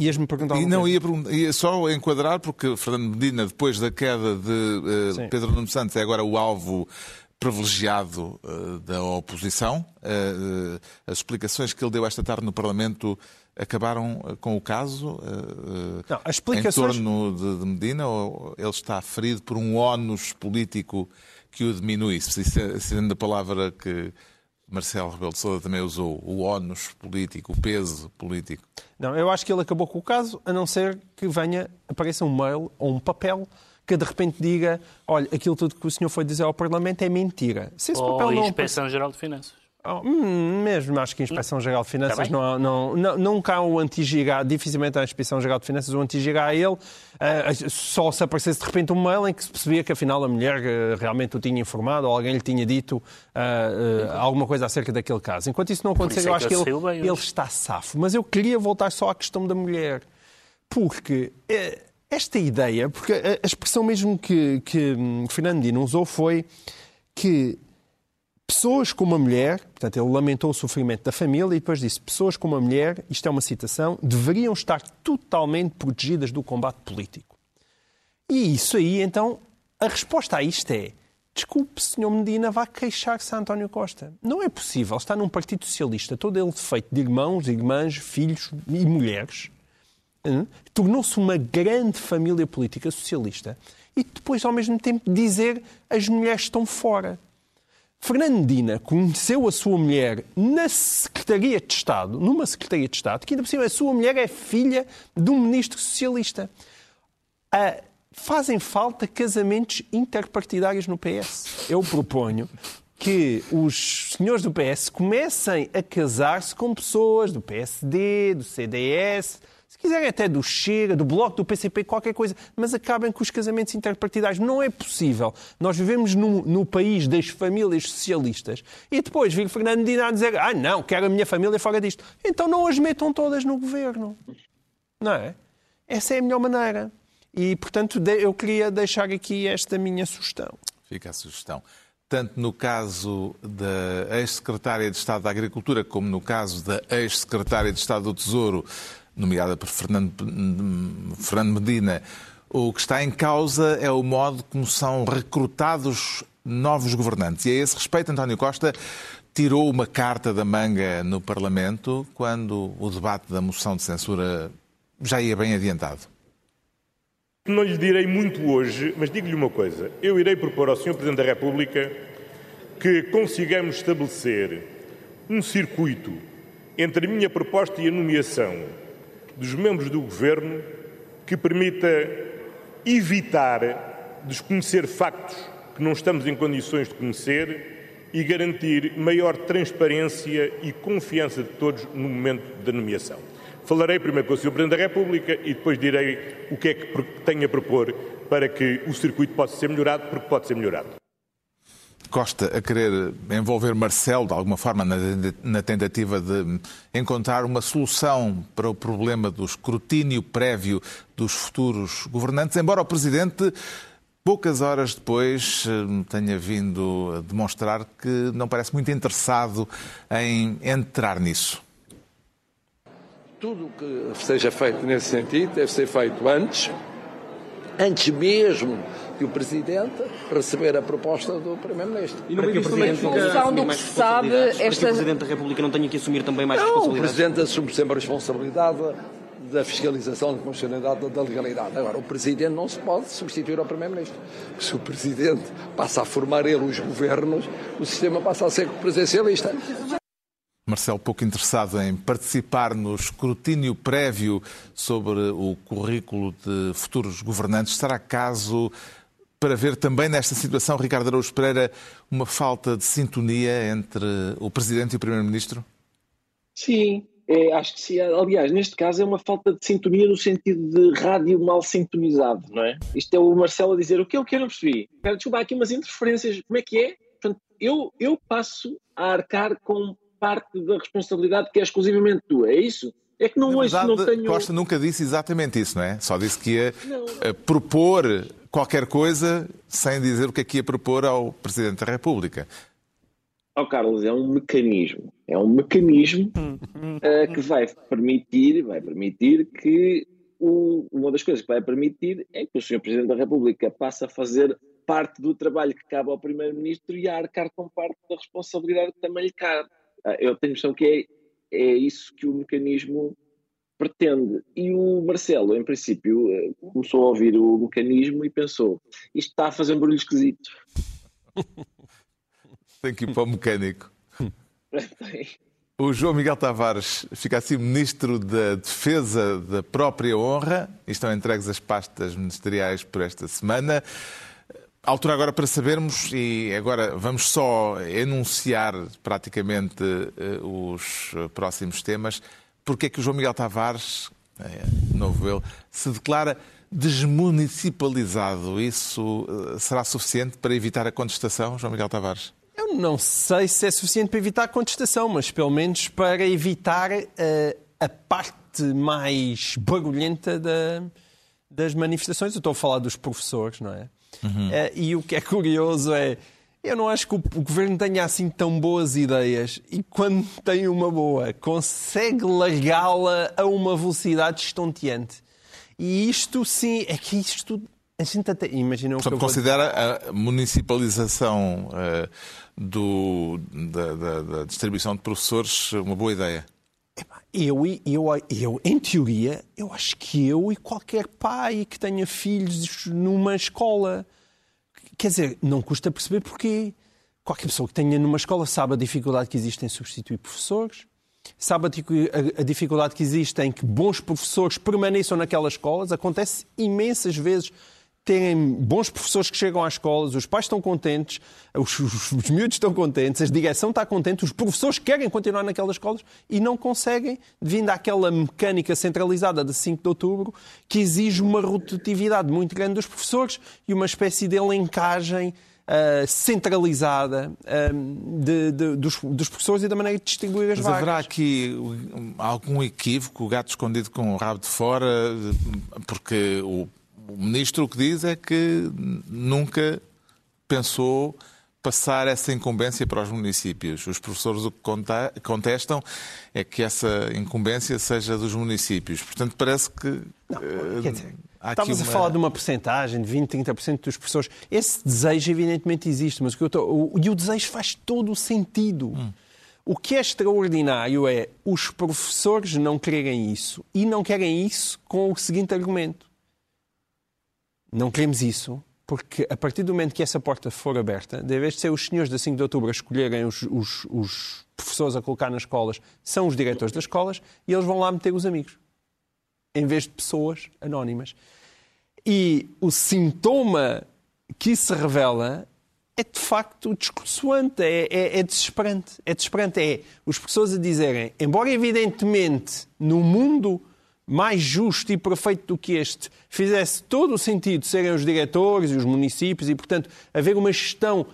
Ias-me perguntar e não ia, ia, só enquadrar, porque Fernando Medina, depois da queda de uh, Pedro Nuno Santos, é agora o alvo privilegiado uh, da oposição. Uh, as explicações que ele deu esta tarde no Parlamento acabaram com o caso não, as explicações... em torno de, de, Medina, ou ele está ferido por um ónus político que o diminui, sendo a palavra que Marcelo Rebelo de Sousa também usou, o ónus político, o peso político. Não, eu acho que ele acabou com o caso, a não ser que venha, apareça um mail ou um papel que de repente diga, olha, aquilo tudo que o senhor foi dizer ao Parlamento é mentira. Se esse ou papel não... Inspeção Geral de Finanças. Oh, hum, mesmo, acho que a Inspeção-Geral de Finanças tá não, não, não, nunca há o anti-giga, dificilmente a Inspeção-Geral de Finanças o anti-giga a ele, uh, só se aparecesse de repente um mail em que se percebia que afinal a mulher uh, realmente o tinha informado ou alguém lhe tinha dito uh, alguma coisa acerca daquele caso. Enquanto isso não acontecer, eu é acho que, ele, bem, ele está safo. Mas eu queria voltar só à questão da mulher, porque esta ideia, porque a, expressão mesmo que, que Fernando Dino usou foi que pessoas como a mulher, portanto, ele lamentou o sofrimento da família e depois disse: pessoas como a mulher, isto é uma citação, deveriam estar totalmente protegidas do combate político. E isso aí, então, a resposta a isto é: desculpe, Sr. Medina, vá queixar-se a António Costa. Não é possível estar num Partido Socialista, todo ele feito de irmãos, irmãs, filhos e mulheres. Hum? Tornou-se uma grande família política socialista e depois, ao mesmo tempo, dizer as mulheres estão fora. Fernando Medina conheceu a sua mulher na Secretaria de Estado, numa Secretaria de Estado, que ainda por cima a sua mulher é filha de um ministro socialista. Ah, fazem falta casamentos interpartidários no PS. Eu proponho que os senhores do PS comecem a casar-se com pessoas do PSD, do CDS, se quiserem até do Chega, do Bloco, do PCP, qualquer coisa, mas acabem com os casamentos interpartidários. Não é possível. Nós vivemos no, no país das famílias socialistas e depois vir Fernando Medina a dizer ah, não, quero a minha família fora disto. Então não as metam todas no governo. Não é? Essa é a melhor maneira. E, portanto, eu queria deixar aqui esta minha sugestão. Fica a sugestão. Tanto no caso da ex-secretária de Estado da Agricultura como no caso da ex-secretária de Estado do Tesouro, nomeada por Fernando, Fernando Medina, o que está em causa é o modo como são recrutados novos governantes. E a esse respeito, António Costa tirou uma carta da manga no Parlamento quando o debate da moção de censura já ia bem adiantado. Não lhe direi muito hoje, mas digo-lhe uma coisa. Eu irei propor ao Sr. Presidente da República que consigamos estabelecer um circuito entre a minha proposta e a nomeação dos membros do Governo que permita evitar desconhecer factos que não estamos em condições de conhecer e garantir maior transparência e confiança de todos no momento da nomeação. Falarei primeiro com o Sr. Presidente da República e depois direi o que é que tenho a propor para que o circuito possa ser melhorado, porque pode ser melhorado. Costa a querer envolver Marcelo de alguma forma na tentativa de encontrar uma solução para o problema do escrutínio prévio dos futuros governantes, embora o Presidente, poucas horas depois, tenha vindo a demonstrar que não parece muito interessado em entrar nisso tudo o que seja feito nesse sentido deve ser feito antes, antes mesmo que o Presidente receber a proposta do Primeiro-Ministro. E não que o Presidente função do que se sabe, esta... o Presidente da República não tenha que assumir também mais não, responsabilidades? o Presidente assume sempre a responsabilidade da fiscalização da constitucionalidade da legalidade. Agora, o Presidente não se pode substituir ao Primeiro-Ministro. Se o Presidente passa a formar ele os governos, o sistema passa a ser presidencialista. Marcelo, pouco interessado em participar no escrutínio prévio sobre o currículo de futuros governantes. Será caso para ver também nesta situação, Ricardo Araújo Pereira, uma falta de sintonia entre o Presidente e o Primeiro-Ministro? Sim, é, acho que sim. Aliás, neste caso é uma falta de sintonia no sentido de rádio mal sintonizado, não é? Isto é o Marcelo a dizer o que é o que eu não percebi. Desculpa, há aqui umas interferências. Como é que é? Portanto, eu, eu passo a arcar com parte da responsabilidade que é exclusivamente tua, é isso? É que não hoje não tenho. Costa nunca disse exatamente isso, não é? Só disse que ia não. propor qualquer coisa sem dizer o que é que ia propor ao Presidente da República. Oh, Carlos, é um mecanismo. É um mecanismo uh, que vai permitir, vai permitir que o, uma das coisas que vai permitir é que o Sr. Presidente da República passe a fazer parte do trabalho que cabe ao Primeiro-Ministro e a arcar com parte da responsabilidade que também lhe cabe. Ah, eu tenho noção que é, é isso que o mecanismo pretende. E o Marcelo, em princípio, eh, começou a ouvir o mecanismo e pensou: isto está a fazer um barulho esquisito. Tem que ir para o mecânico. O João Miguel Tavares fica assim ministro da Defesa da própria honra e estão entregues as pastas ministeriais por esta semana. Altura agora para sabermos, e agora vamos só enunciar praticamente uh, os próximos temas, porque é que o João Miguel Tavares, é, novo ele, se declara desmunicipalizado. Isso será suficiente para evitar a contestação, João Miguel Tavares? Eu não sei se é suficiente para evitar a contestação, mas pelo menos para evitar uh, a parte mais barulhenta da, das manifestações. Eu estou a falar dos professores, não é? Uhum. e o que é curioso é. Eu não acho que o governo tenha assim tão boas ideias e quando tem uma boa consegue largá-la a uma velocidade estonteante. E isto sim, é que isto a gente até imagina Portanto, considera a municipalização uh, do, da, da, da, distribuição de professores uma boa ideia? Eu, eu, eu, em teoria, eu acho que eu e qualquer pai que tenha filhos numa escola, quer dizer, não custa perceber porquê. qualquer pessoa que tenha numa escola sabe a dificuldade que existe em substituir professores, sabe a, a dificuldade que existe em que bons professores permaneçam naquelas escolas. Acontece imensas vezes terem bons professores que chegam às escolas, os pais estão contentes, os, os, os miúdos estão contentes, a direção está contente, os professores querem continuar naquelas escolas e não conseguem, devido àquela mecânica centralizada de 5 de outubro, que exige uma rotatividade muito grande dos professores e uma espécie de elencagem Uh, centralizada uh, de, de, dos, dos, professores e da maneira de distribuir as Mas vagas. haverá aqui algum equívoco, o gato escondido com o rabo de fora, porque o o ministro o que diz é que nunca pensou passar essa incumbência para os municípios. Os professores o que contestam é que essa incumbência seja dos municípios. Portanto, parece que. Não, quer eh, dizer, Estavas uma... a falar de uma porcentagem de 20, 30% dos professores. Esse desejo, evidentemente, existe, mas o que eu estou... e o desejo faz todo o sentido. Hum. O que é extraordinário é os professores não quererem isso e não querem isso com o seguinte argumento. Não queremos isso, porque a partir do momento que essa porta for aberta, de vez de ser os senhores da 5 de outubro a escolherem os, os, os professores a colocar nas escolas, são os diretores das escolas e eles vão lá meter os amigos, em vez de pessoas anónimas. E o sintoma que se revela é de facto desconsoante, é, é, é desesperante. É desesperante. É os professores a dizerem, embora evidentemente no mundo mais justo e perfeito do que este fizesse todo o sentido serem os diretores e os municípios e, portanto, haver uma gestão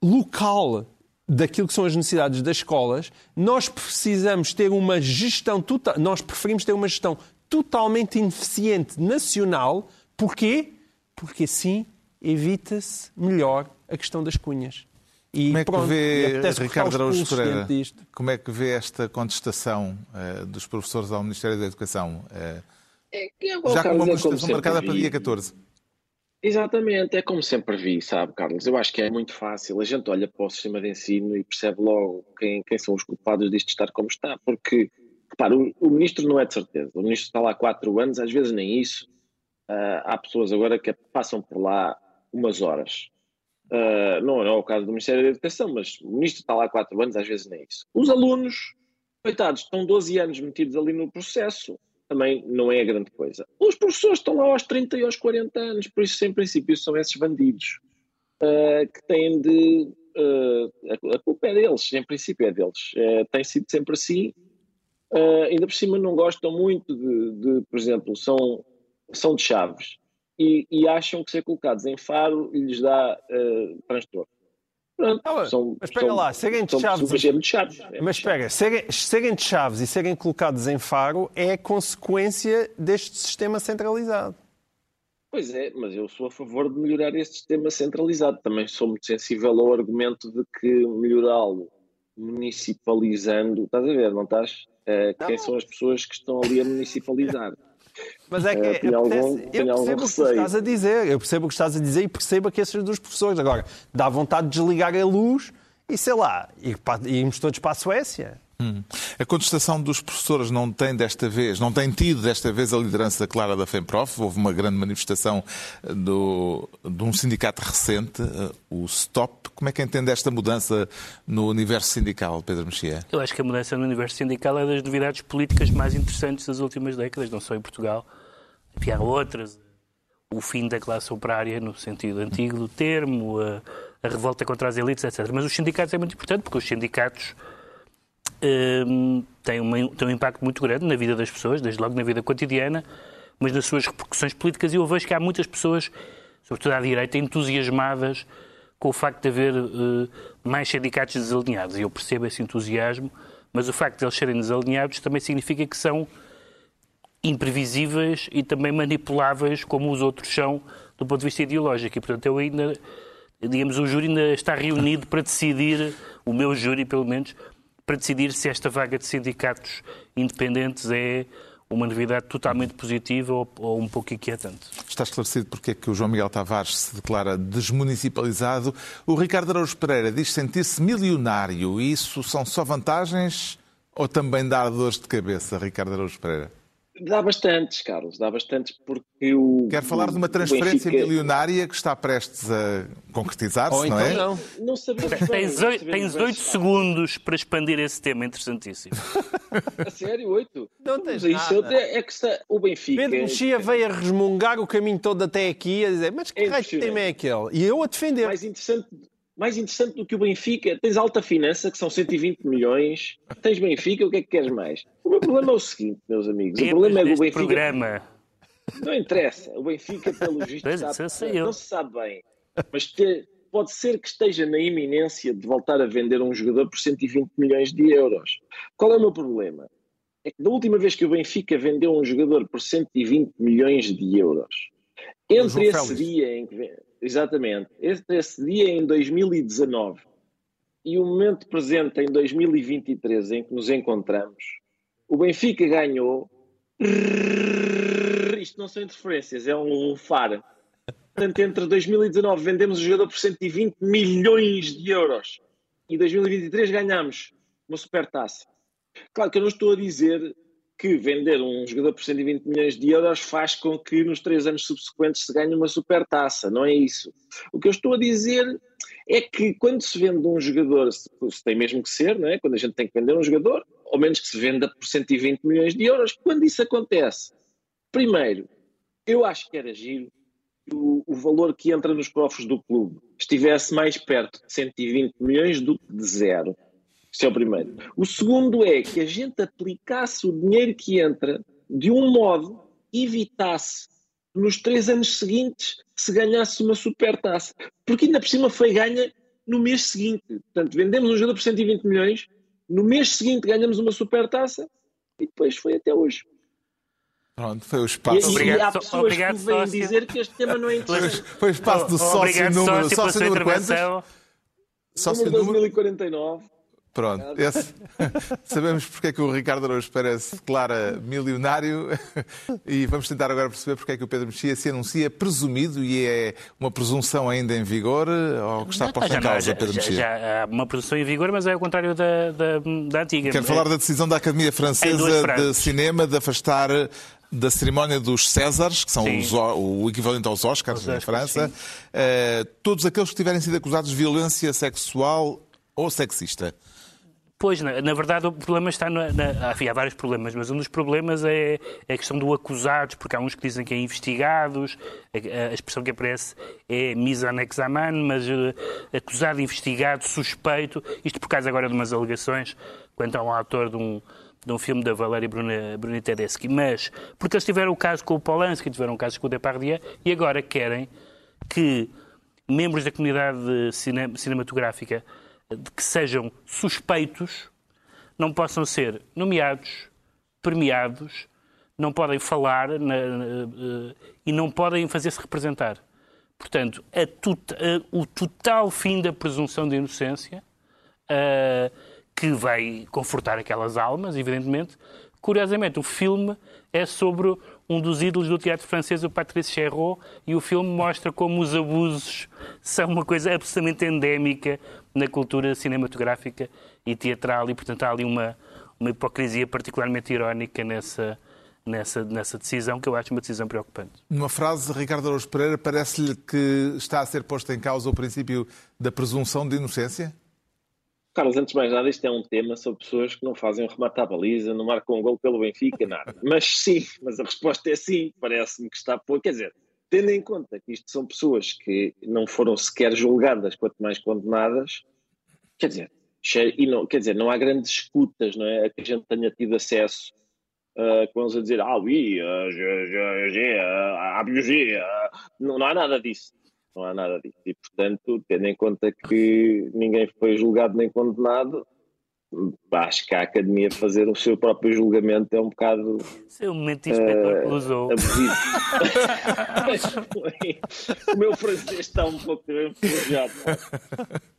local daquilo que são as necessidades das escolas, nós precisamos ter uma gestão total, nós preferimos ter uma gestão totalmente ineficiente nacional. Porquê? Porque assim evita-se melhor a questão das cunhas. E como é que pronto, vê, Ricardo Araújo Pereira, como é que vê esta contestação uh, dos professores ao Ministério da Educação? Uh, é, é já com uma contestação marcada vi. para dia 14. Exatamente, é como sempre vi, sabe, Carlos? Eu acho que é muito fácil. A gente olha para o sistema de ensino e percebe logo quem, quem são os culpados disto estar como está, porque, repara, o, o, ministro não é de certeza. O ministro está lá há quatro anos, às vezes nem isso. Uh, há pessoas agora que passam por lá umas horas. Uh, não, não é o caso do Ministério da Educação, mas o ministro está lá há quatro anos, às vezes nem isso. Os alunos, coitados, estão 12 anos metidos ali no processo, também não é a grande coisa. Os professores estão lá aos 30 e aos 40 anos, por isso, em princípio, são esses bandidos uh, que têm de. Uh, a, culpa é deles, em princípio é deles. tem sido sempre assim. ainda por cima, não gostam muito de, de por exemplo, são, são de chaves e, e, acham que ser colocados em faro lhes dá uh, transtorno. Pronto, ah, são, mas espera lá, serem de chaves. De chaves é mas espera, serem, serem de chaves e serem colocados em faro é consequência deste sistema centralizado. Pois é, mas eu sou a favor de melhorar este sistema centralizado. Também sou muito sensível ao argumento de que melhorá-lo municipalizando, estás a ver, não estás? Uh, quem são as pessoas que estão ali a municipalizar? Mas é que é, algum, eu percebo o que estás a dizer, eu percebo o que estás a dizer e percebo que esses dos professores. Agora, dá vontade de desligar a luz e sei lá, irmos todos para a Suécia. Hum. A contestação dos professores não tem desta vez, não tem tido desta vez a liderança clara da FEMPROF. Houve uma grande manifestação eh, do, de um sindicato recente, eh, o STOP. Como é que entende esta mudança no universo sindical, Pedro Mexia? Eu acho que a mudança no universo sindical é das novidades políticas mais interessantes das últimas décadas, não só em Portugal. Enfim, há outras. O fim da classe operária, no sentido antigo do termo, a, a revolta contra as elites, etc. Mas os sindicatos é muito importante, porque os sindicatos um, tem, uma, tem um impacto muito grande na vida das pessoas, desde logo na vida cotidiana, mas nas suas repercussões políticas. E eu vejo que há muitas pessoas, sobretudo à direita, entusiasmadas com o facto de haver uh, mais sindicatos desalinhados. E eu percebo esse entusiasmo, mas o facto de eles serem desalinhados também significa que são imprevisíveis e também manipuláveis, como os outros são, do ponto de vista ideológico. E, portanto, eu ainda, digamos, o júri ainda está reunido para decidir, o meu júri, pelo menos, para decidir se esta vaga de sindicatos independentes é uma novidade totalmente positiva ou, ou, um pouco inquietante. Está esclarecido porque é que o João Miguel Tavares se declara desmunicipalizado. O Ricardo Araújo Pereira diz sentir-se milionário. Isso são só vantagens ou também dar dores de cabeça, Ricardo Araújo Pereira? Dá bastantes, Carlos, dá bastantes porque o. Quer falar de uma transferência Benfica... milionária que está prestes a concretizar-se, não é? Então não, não sabemos bem, Tens, oito, tens oito segundos para expandir esse tema, interessantíssimo. a sério, oito? Não tens Isso nada. é que está... o Benfica... Pedro Mexia veio a resmungar o caminho todo até aqui, a dizer, mas que É raio de tema é aquele? E eu a defender. mais interessante, mais interessante do que o Benfica. Tens alta finança, que são 120 milhões. Tens Benfica, o que é que queres mais? O meu problema é o seguinte, meus amigos. O problema é que o Benfica. programa. Não interessa. O Benfica, pelo visto, sabe- eu. não se sabe bem. Mas te- pode ser que esteja na iminência de voltar a vender um jogador por 120 milhões de euros. Qual é o meu problema? É que da última vez que o Benfica vendeu um jogador por 120 milhões de euros, entre esse dia em que. Exatamente. Entre esse dia em 2019 e o momento presente em 2023 em que nos encontramos, o Benfica ganhou. Isto não são interferências, é um far. Portanto, entre 2019 vendemos o jogador por 120 milhões de euros e 2023 ganhamos uma supertaça. Claro que eu não estou a dizer que vender um jogador por 120 milhões de euros faz com que nos três anos subsequentes se ganhe uma supertaça, não é isso. O que eu estou a dizer é que quando se vende um jogador, se, se tem mesmo que ser, não é? quando a gente tem que vender um jogador, ao menos que se venda por 120 milhões de euros, quando isso acontece, primeiro, eu acho que era giro que o, o valor que entra nos cofres do clube estivesse mais perto de 120 milhões do que de zero. Isso é o primeiro. O segundo é que a gente aplicasse o dinheiro que entra de um modo que evitasse que nos três anos seguintes se ganhasse uma supertaça. Porque ainda por cima foi ganha no mês seguinte. Portanto, vendemos um jogador por 120 milhões, no mês seguinte ganhamos uma supertaça e depois foi até hoje. Pronto, foi o E, espaço. e Obrigado, há só- pessoas obrigado, que vêm sócio. dizer que este tema não é interessante. foi o espaço do sócio Obrigado, número. sócio, Sócio número quantos? Sócio número. 2049. Pronto, esse- sabemos porque é que o Ricardo Araújo Pereira se declara milionário e vamos tentar agora perceber porque é que o Pedro Mexia se anuncia presumido e é uma presunção ainda em vigor ou que está posta Já em causa, já, Pedro já- Mexia? já há uma produção em vigor, mas é ao contrário da, da, da antiga. Quero falar da decisão da Academia Francesa de. Cinema de afastar da cerimónia dos Césares, que são os O- o equivalente aos Oscars Os na Oscars, França, eh, todos aqueles que tiverem sido acusados de violência sexual ou sexista. Pois, na, na verdade, o problema está. Na, na, enfim, há vários problemas, mas um dos problemas é, é a questão do acusados, porque há uns que dizem que é investigados, a, a expressão que aparece é mise en examen, mas eh, acusado, investigado, suspeito. Isto por causa agora de umas alegações quanto a um autor de um, de um filme da Valéria Bruni- Bruni Tedeschi. Mas, porque eles tiveram o caso com o Polanski, tiveram o caso com o Depardieu, e agora querem que membros da comunidade cine- cinematográfica de que sejam suspeitos não possam ser nomeados, premiados, não podem falar na- na- eh, e não podem fazer-se representar. Portanto, a tot- a- o total fim da presunção de inocência, eh, que vai confortar aquelas almas, evidentemente. Curiosamente, o filme é sobre um dos ídolos do teatro francês, o Patrice Chéreau, e o filme mostra como os abusos são uma coisa absolutamente endémica na cultura cinematográfica e teatral, e, portanto, há ali uma, uma hipocrisia particularmente irónica nessa, nessa, nessa decisão, que eu acho uma decisão preocupante. Numa frase, Ricardo Araújo Pereira, parece-lhe que está a ser posto em causa o princípio da presunção de inocência? Carlos, antes de mais nada, isto é um tema sobre pessoas que não fazem um remate à baliza, não marcam um gol pelo Benfica, nada. Mas sim, mas a resposta é sim, parece-me que está por. Quer dizer, tendo em conta que isto são pessoas que não foram sequer julgadas, quanto mais condenadas, quer dizer, e não, quer dizer, não há grandes escutas, não é? A que a gente tenha tido acesso ah, com eles a dizer, ah, oui, ah, ah, ah." não, não há nada disso. Não há nada disso. E, portanto, tendo em conta que ninguém foi julgado nem condenado, acho que a Academia fazer o seu próprio julgamento é um bocado o momento inspetor usou. abusivo. o meu francês está um pouco enferrujado.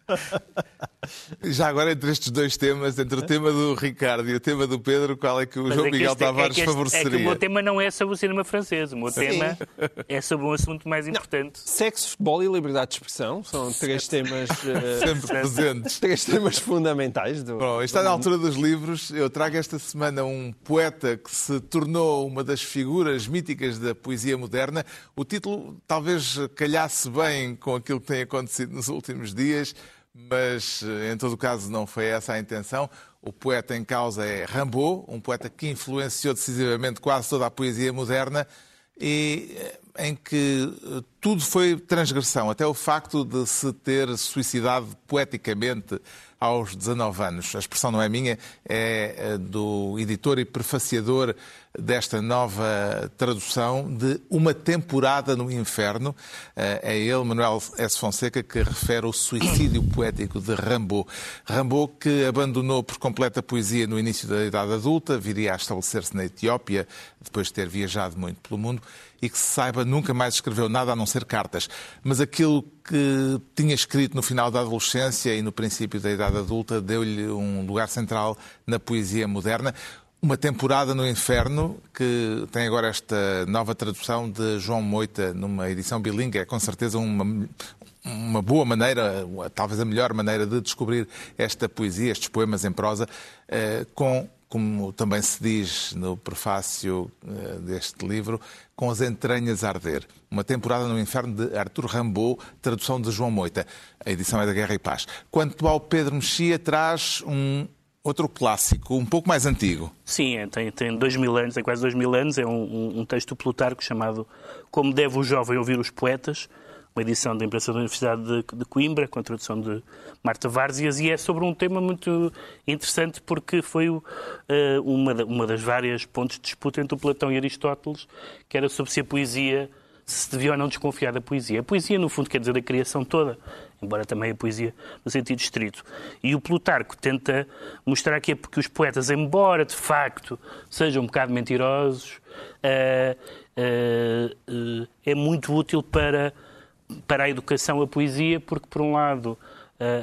Já agora, entre estes dois temas, entre o tema do Ricardo e o tema do Pedro, qual é que o Mas João é que Miguel este- é que Tavares este- favoreceria? É que o meu tema não é sobre o cinema francês. O meu tema é sobre um assunto mais importante. Sexo, futebol e liberdade de expressão são três temas, eh, Sempre presentes. três temas fundamentais do. Bom, está na altura dos livros. Eu trago esta semana um poeta que se tornou uma das figuras míticas da poesia moderna. O título talvez calhasse bem com aquilo que tem acontecido nos últimos dias, mas eh, em todo caso não foi essa a intenção. O poeta em causa é Rimbaud, um poeta que influenciou decisivamente quase toda a poesia moderna e eh, em que eh, tudo foi transgressão, até o facto de se ter suicidado poeticamente aos 19 anos. A expressão não é minha, é eh, do editor e prefaciador desta nova tradução de Uma Temporada no Inferno. Eh, É ele, Manuel S. Fonseca, que refere o suicídio poético de Rimbaud. Rimbaud, que abandonou por completo a poesia no início da idade adulta, viria a estabelecer-se na Etiópia, depois de ter viajado muito pelo mundo, e que se saiba nunca mais escreveu nada a não ser cartas. Mas aquilo que tinha escrito no final da adolescência e no princípio da idade adulta deu-lhe um lugar central na poesia moderna. Uma temporada no inferno, que tem agora esta nova tradução de João Moita, numa edição bilingue, é com certeza uma, uma boa maneira, talvez a melhor maneira de descobrir esta poesia, estes poemas em prosa, eh, com, como também se diz no prefácio eh, deste livro, com as entranhas a arder. Uma temporada no inferno de Arthur Rimbaud, tradução de João Moita. A edição é da Guerra e Paz. Quanto ao Pedro Mexia, traz um outro clássico, um pouco mais antigo. Sim, é, tem, tem dois mil anos, tem quase dois mil anos. É um, um, texto Plutarco chamado Como Deve o Jovem Ouvir os Poetas, uma edição da imprensa da Universidade de, de Coimbra, com a tradução de Marta Várzias, e é sobre um tema muito interessante porque foi uh, uma, uma das várias pontos de disputa entre o Platão e Aristóteles, que era sobre se a poesia se devia ou não desconfiar da poesia. A poesia, no fundo, quer dizer a criação toda, embora também a poesia no sentido estrito. E o Plutarco tenta mostrar que, é porque os poetas, embora de facto sejam um bocado mentirosos, uh, uh, uh, é muito útil para, para a educação a poesia, porque, por um lado,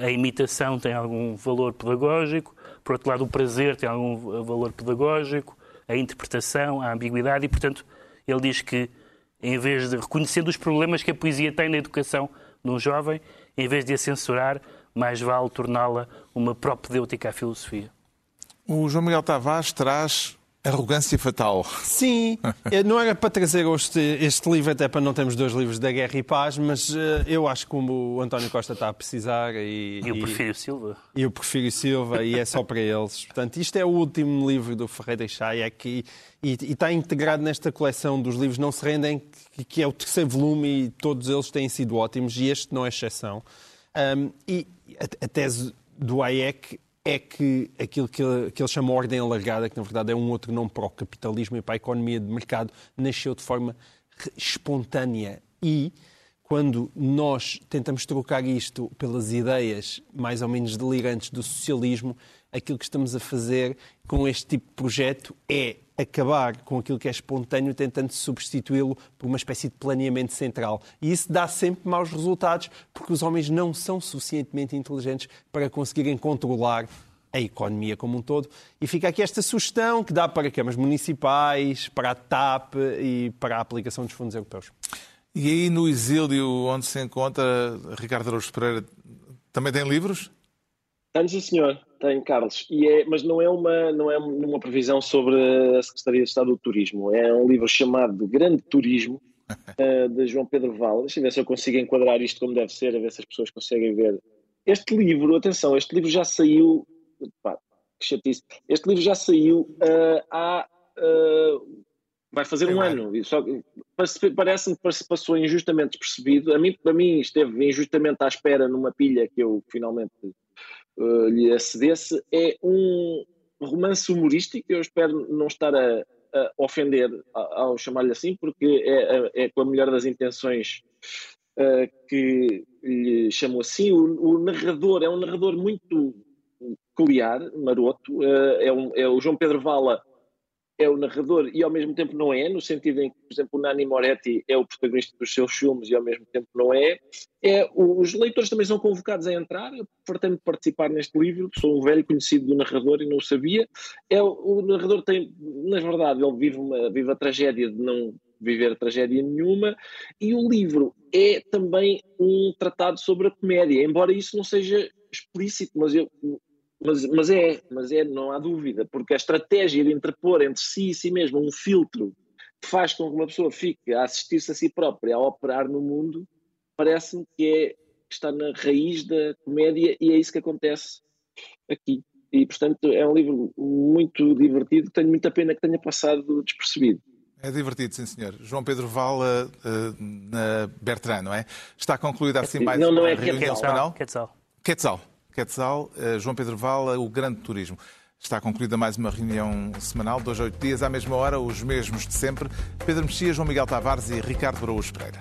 a imitação tem algum valor pedagógico, por outro lado, o prazer tem algum valor pedagógico, a interpretação, a ambiguidade, e, portanto, ele diz que em vez de reconhecendo os problemas que a poesia tem na educação de um jovem, em vez de a censurar, mais vale torná-la uma propedêutica à filosofia. O João Miguel Tavares traz Arrogância Fatal. Sim, não era para trazer este, este, livro, até para não termos dois livros da Guerra e Paz, mas uh, eu acho que como o António Costa está a precisar. E, e o Porfírio Silva. E o Porfírio Silva, e é só para eles. Portanto, isto é o último livro do Ferreira Hayek e, e, e está integrado nesta coleção dos livros Não Se Rendem, que, que é o terceiro volume e todos eles têm sido ótimos e este não é exceção. Um, e a, a tese do Hayek é que aquilo que ele, que ele chama ordem alargada, que na verdade é um outro nome para o capitalismo e para a economia de mercado, nasceu de forma espontânea. E quando nós tentamos trocar isto pelas ideias mais ou menos delirantes do socialismo, aquilo que estamos a fazer com este tipo de projeto é acabar com aquilo que é espontâneo, tentando substituí-lo por uma espécie de planeamento central. E isso dá sempre maus resultados, porque os homens não são suficientemente inteligentes para conseguirem controlar a economia como um todo. E fica aqui esta sugestão que dá para câmaras municipais, para a TAP e para a aplicação dos fundos europeus. E aí no exílio onde se encontra Ricardo Araújo Pereira, também tem livros? Tenho, senhor. Tenho, Carlos. E é, mas não é, uma, não é uma previsão sobre a Secretaria de Estado do Turismo. É um livro chamado Grande Turismo, uh, de João Pedro Val. Deixa eu ver se eu consigo enquadrar isto como deve ser, a ver se as pessoas conseguem ver. Este livro, atenção, este livro já saiu. Pá, que chatice. Este livro já saiu uh, há. Uh, vai fazer um ano. Só, parece-me que passou injustamente despercebido. A mim, para mim, esteve injustamente à espera numa pilha que eu finalmente uh, lhe acedesse. É um romance humorístico. Eu espero não estar a, a ofender ao, chamar-lhe assim, porque é, é, com a melhor das intenções uh, que lhe chamo assim. O, o, narrador é um narrador muito peculiar, maroto. Uh, é, um, é o João Pedro Vala é o narrador e ao mesmo tempo não é, no sentido em que, por exemplo, o Nani Moretti é o protagonista dos seus filmes e ao mesmo tempo não é. é os leitores também são convocados a entrar. Eu pretendo participar neste livro, sou um velho conhecido do narrador e não o sabia. É, o narrador tem, na verdade, ele vive, uma, vive a tragédia de não viver tragédia nenhuma, e o livro é também um tratado sobre a comédia, embora isso não seja explícito, mas eu, mas, mas é, mas é, não há dúvida, porque a estratégia de interpor entre si e si mesmo um filtro que faz com que uma pessoa fique a assistir-se a si própria, a operar no mundo, parece-me que é está na raiz da comédia e é isso que acontece aqui. E, portanto, é um livro muito divertido, tenho muita pena que tenha passado despercebido. É divertido, sim, senhor. João Pedro Vala, uh, na Bertrand, não é? Está concluída assim mais não, não é reunião Quetzal. semanal? Quetzal. Quetzal. Quetzal, uh, João Pedro Vala, o grande turismo. Está concluída mais uma reunião semanal, dois a oito dias, à mesma hora, os mesmos de sempre. Pedro Mexia, João Miguel Tavares e Ricardo Araújo Pereira.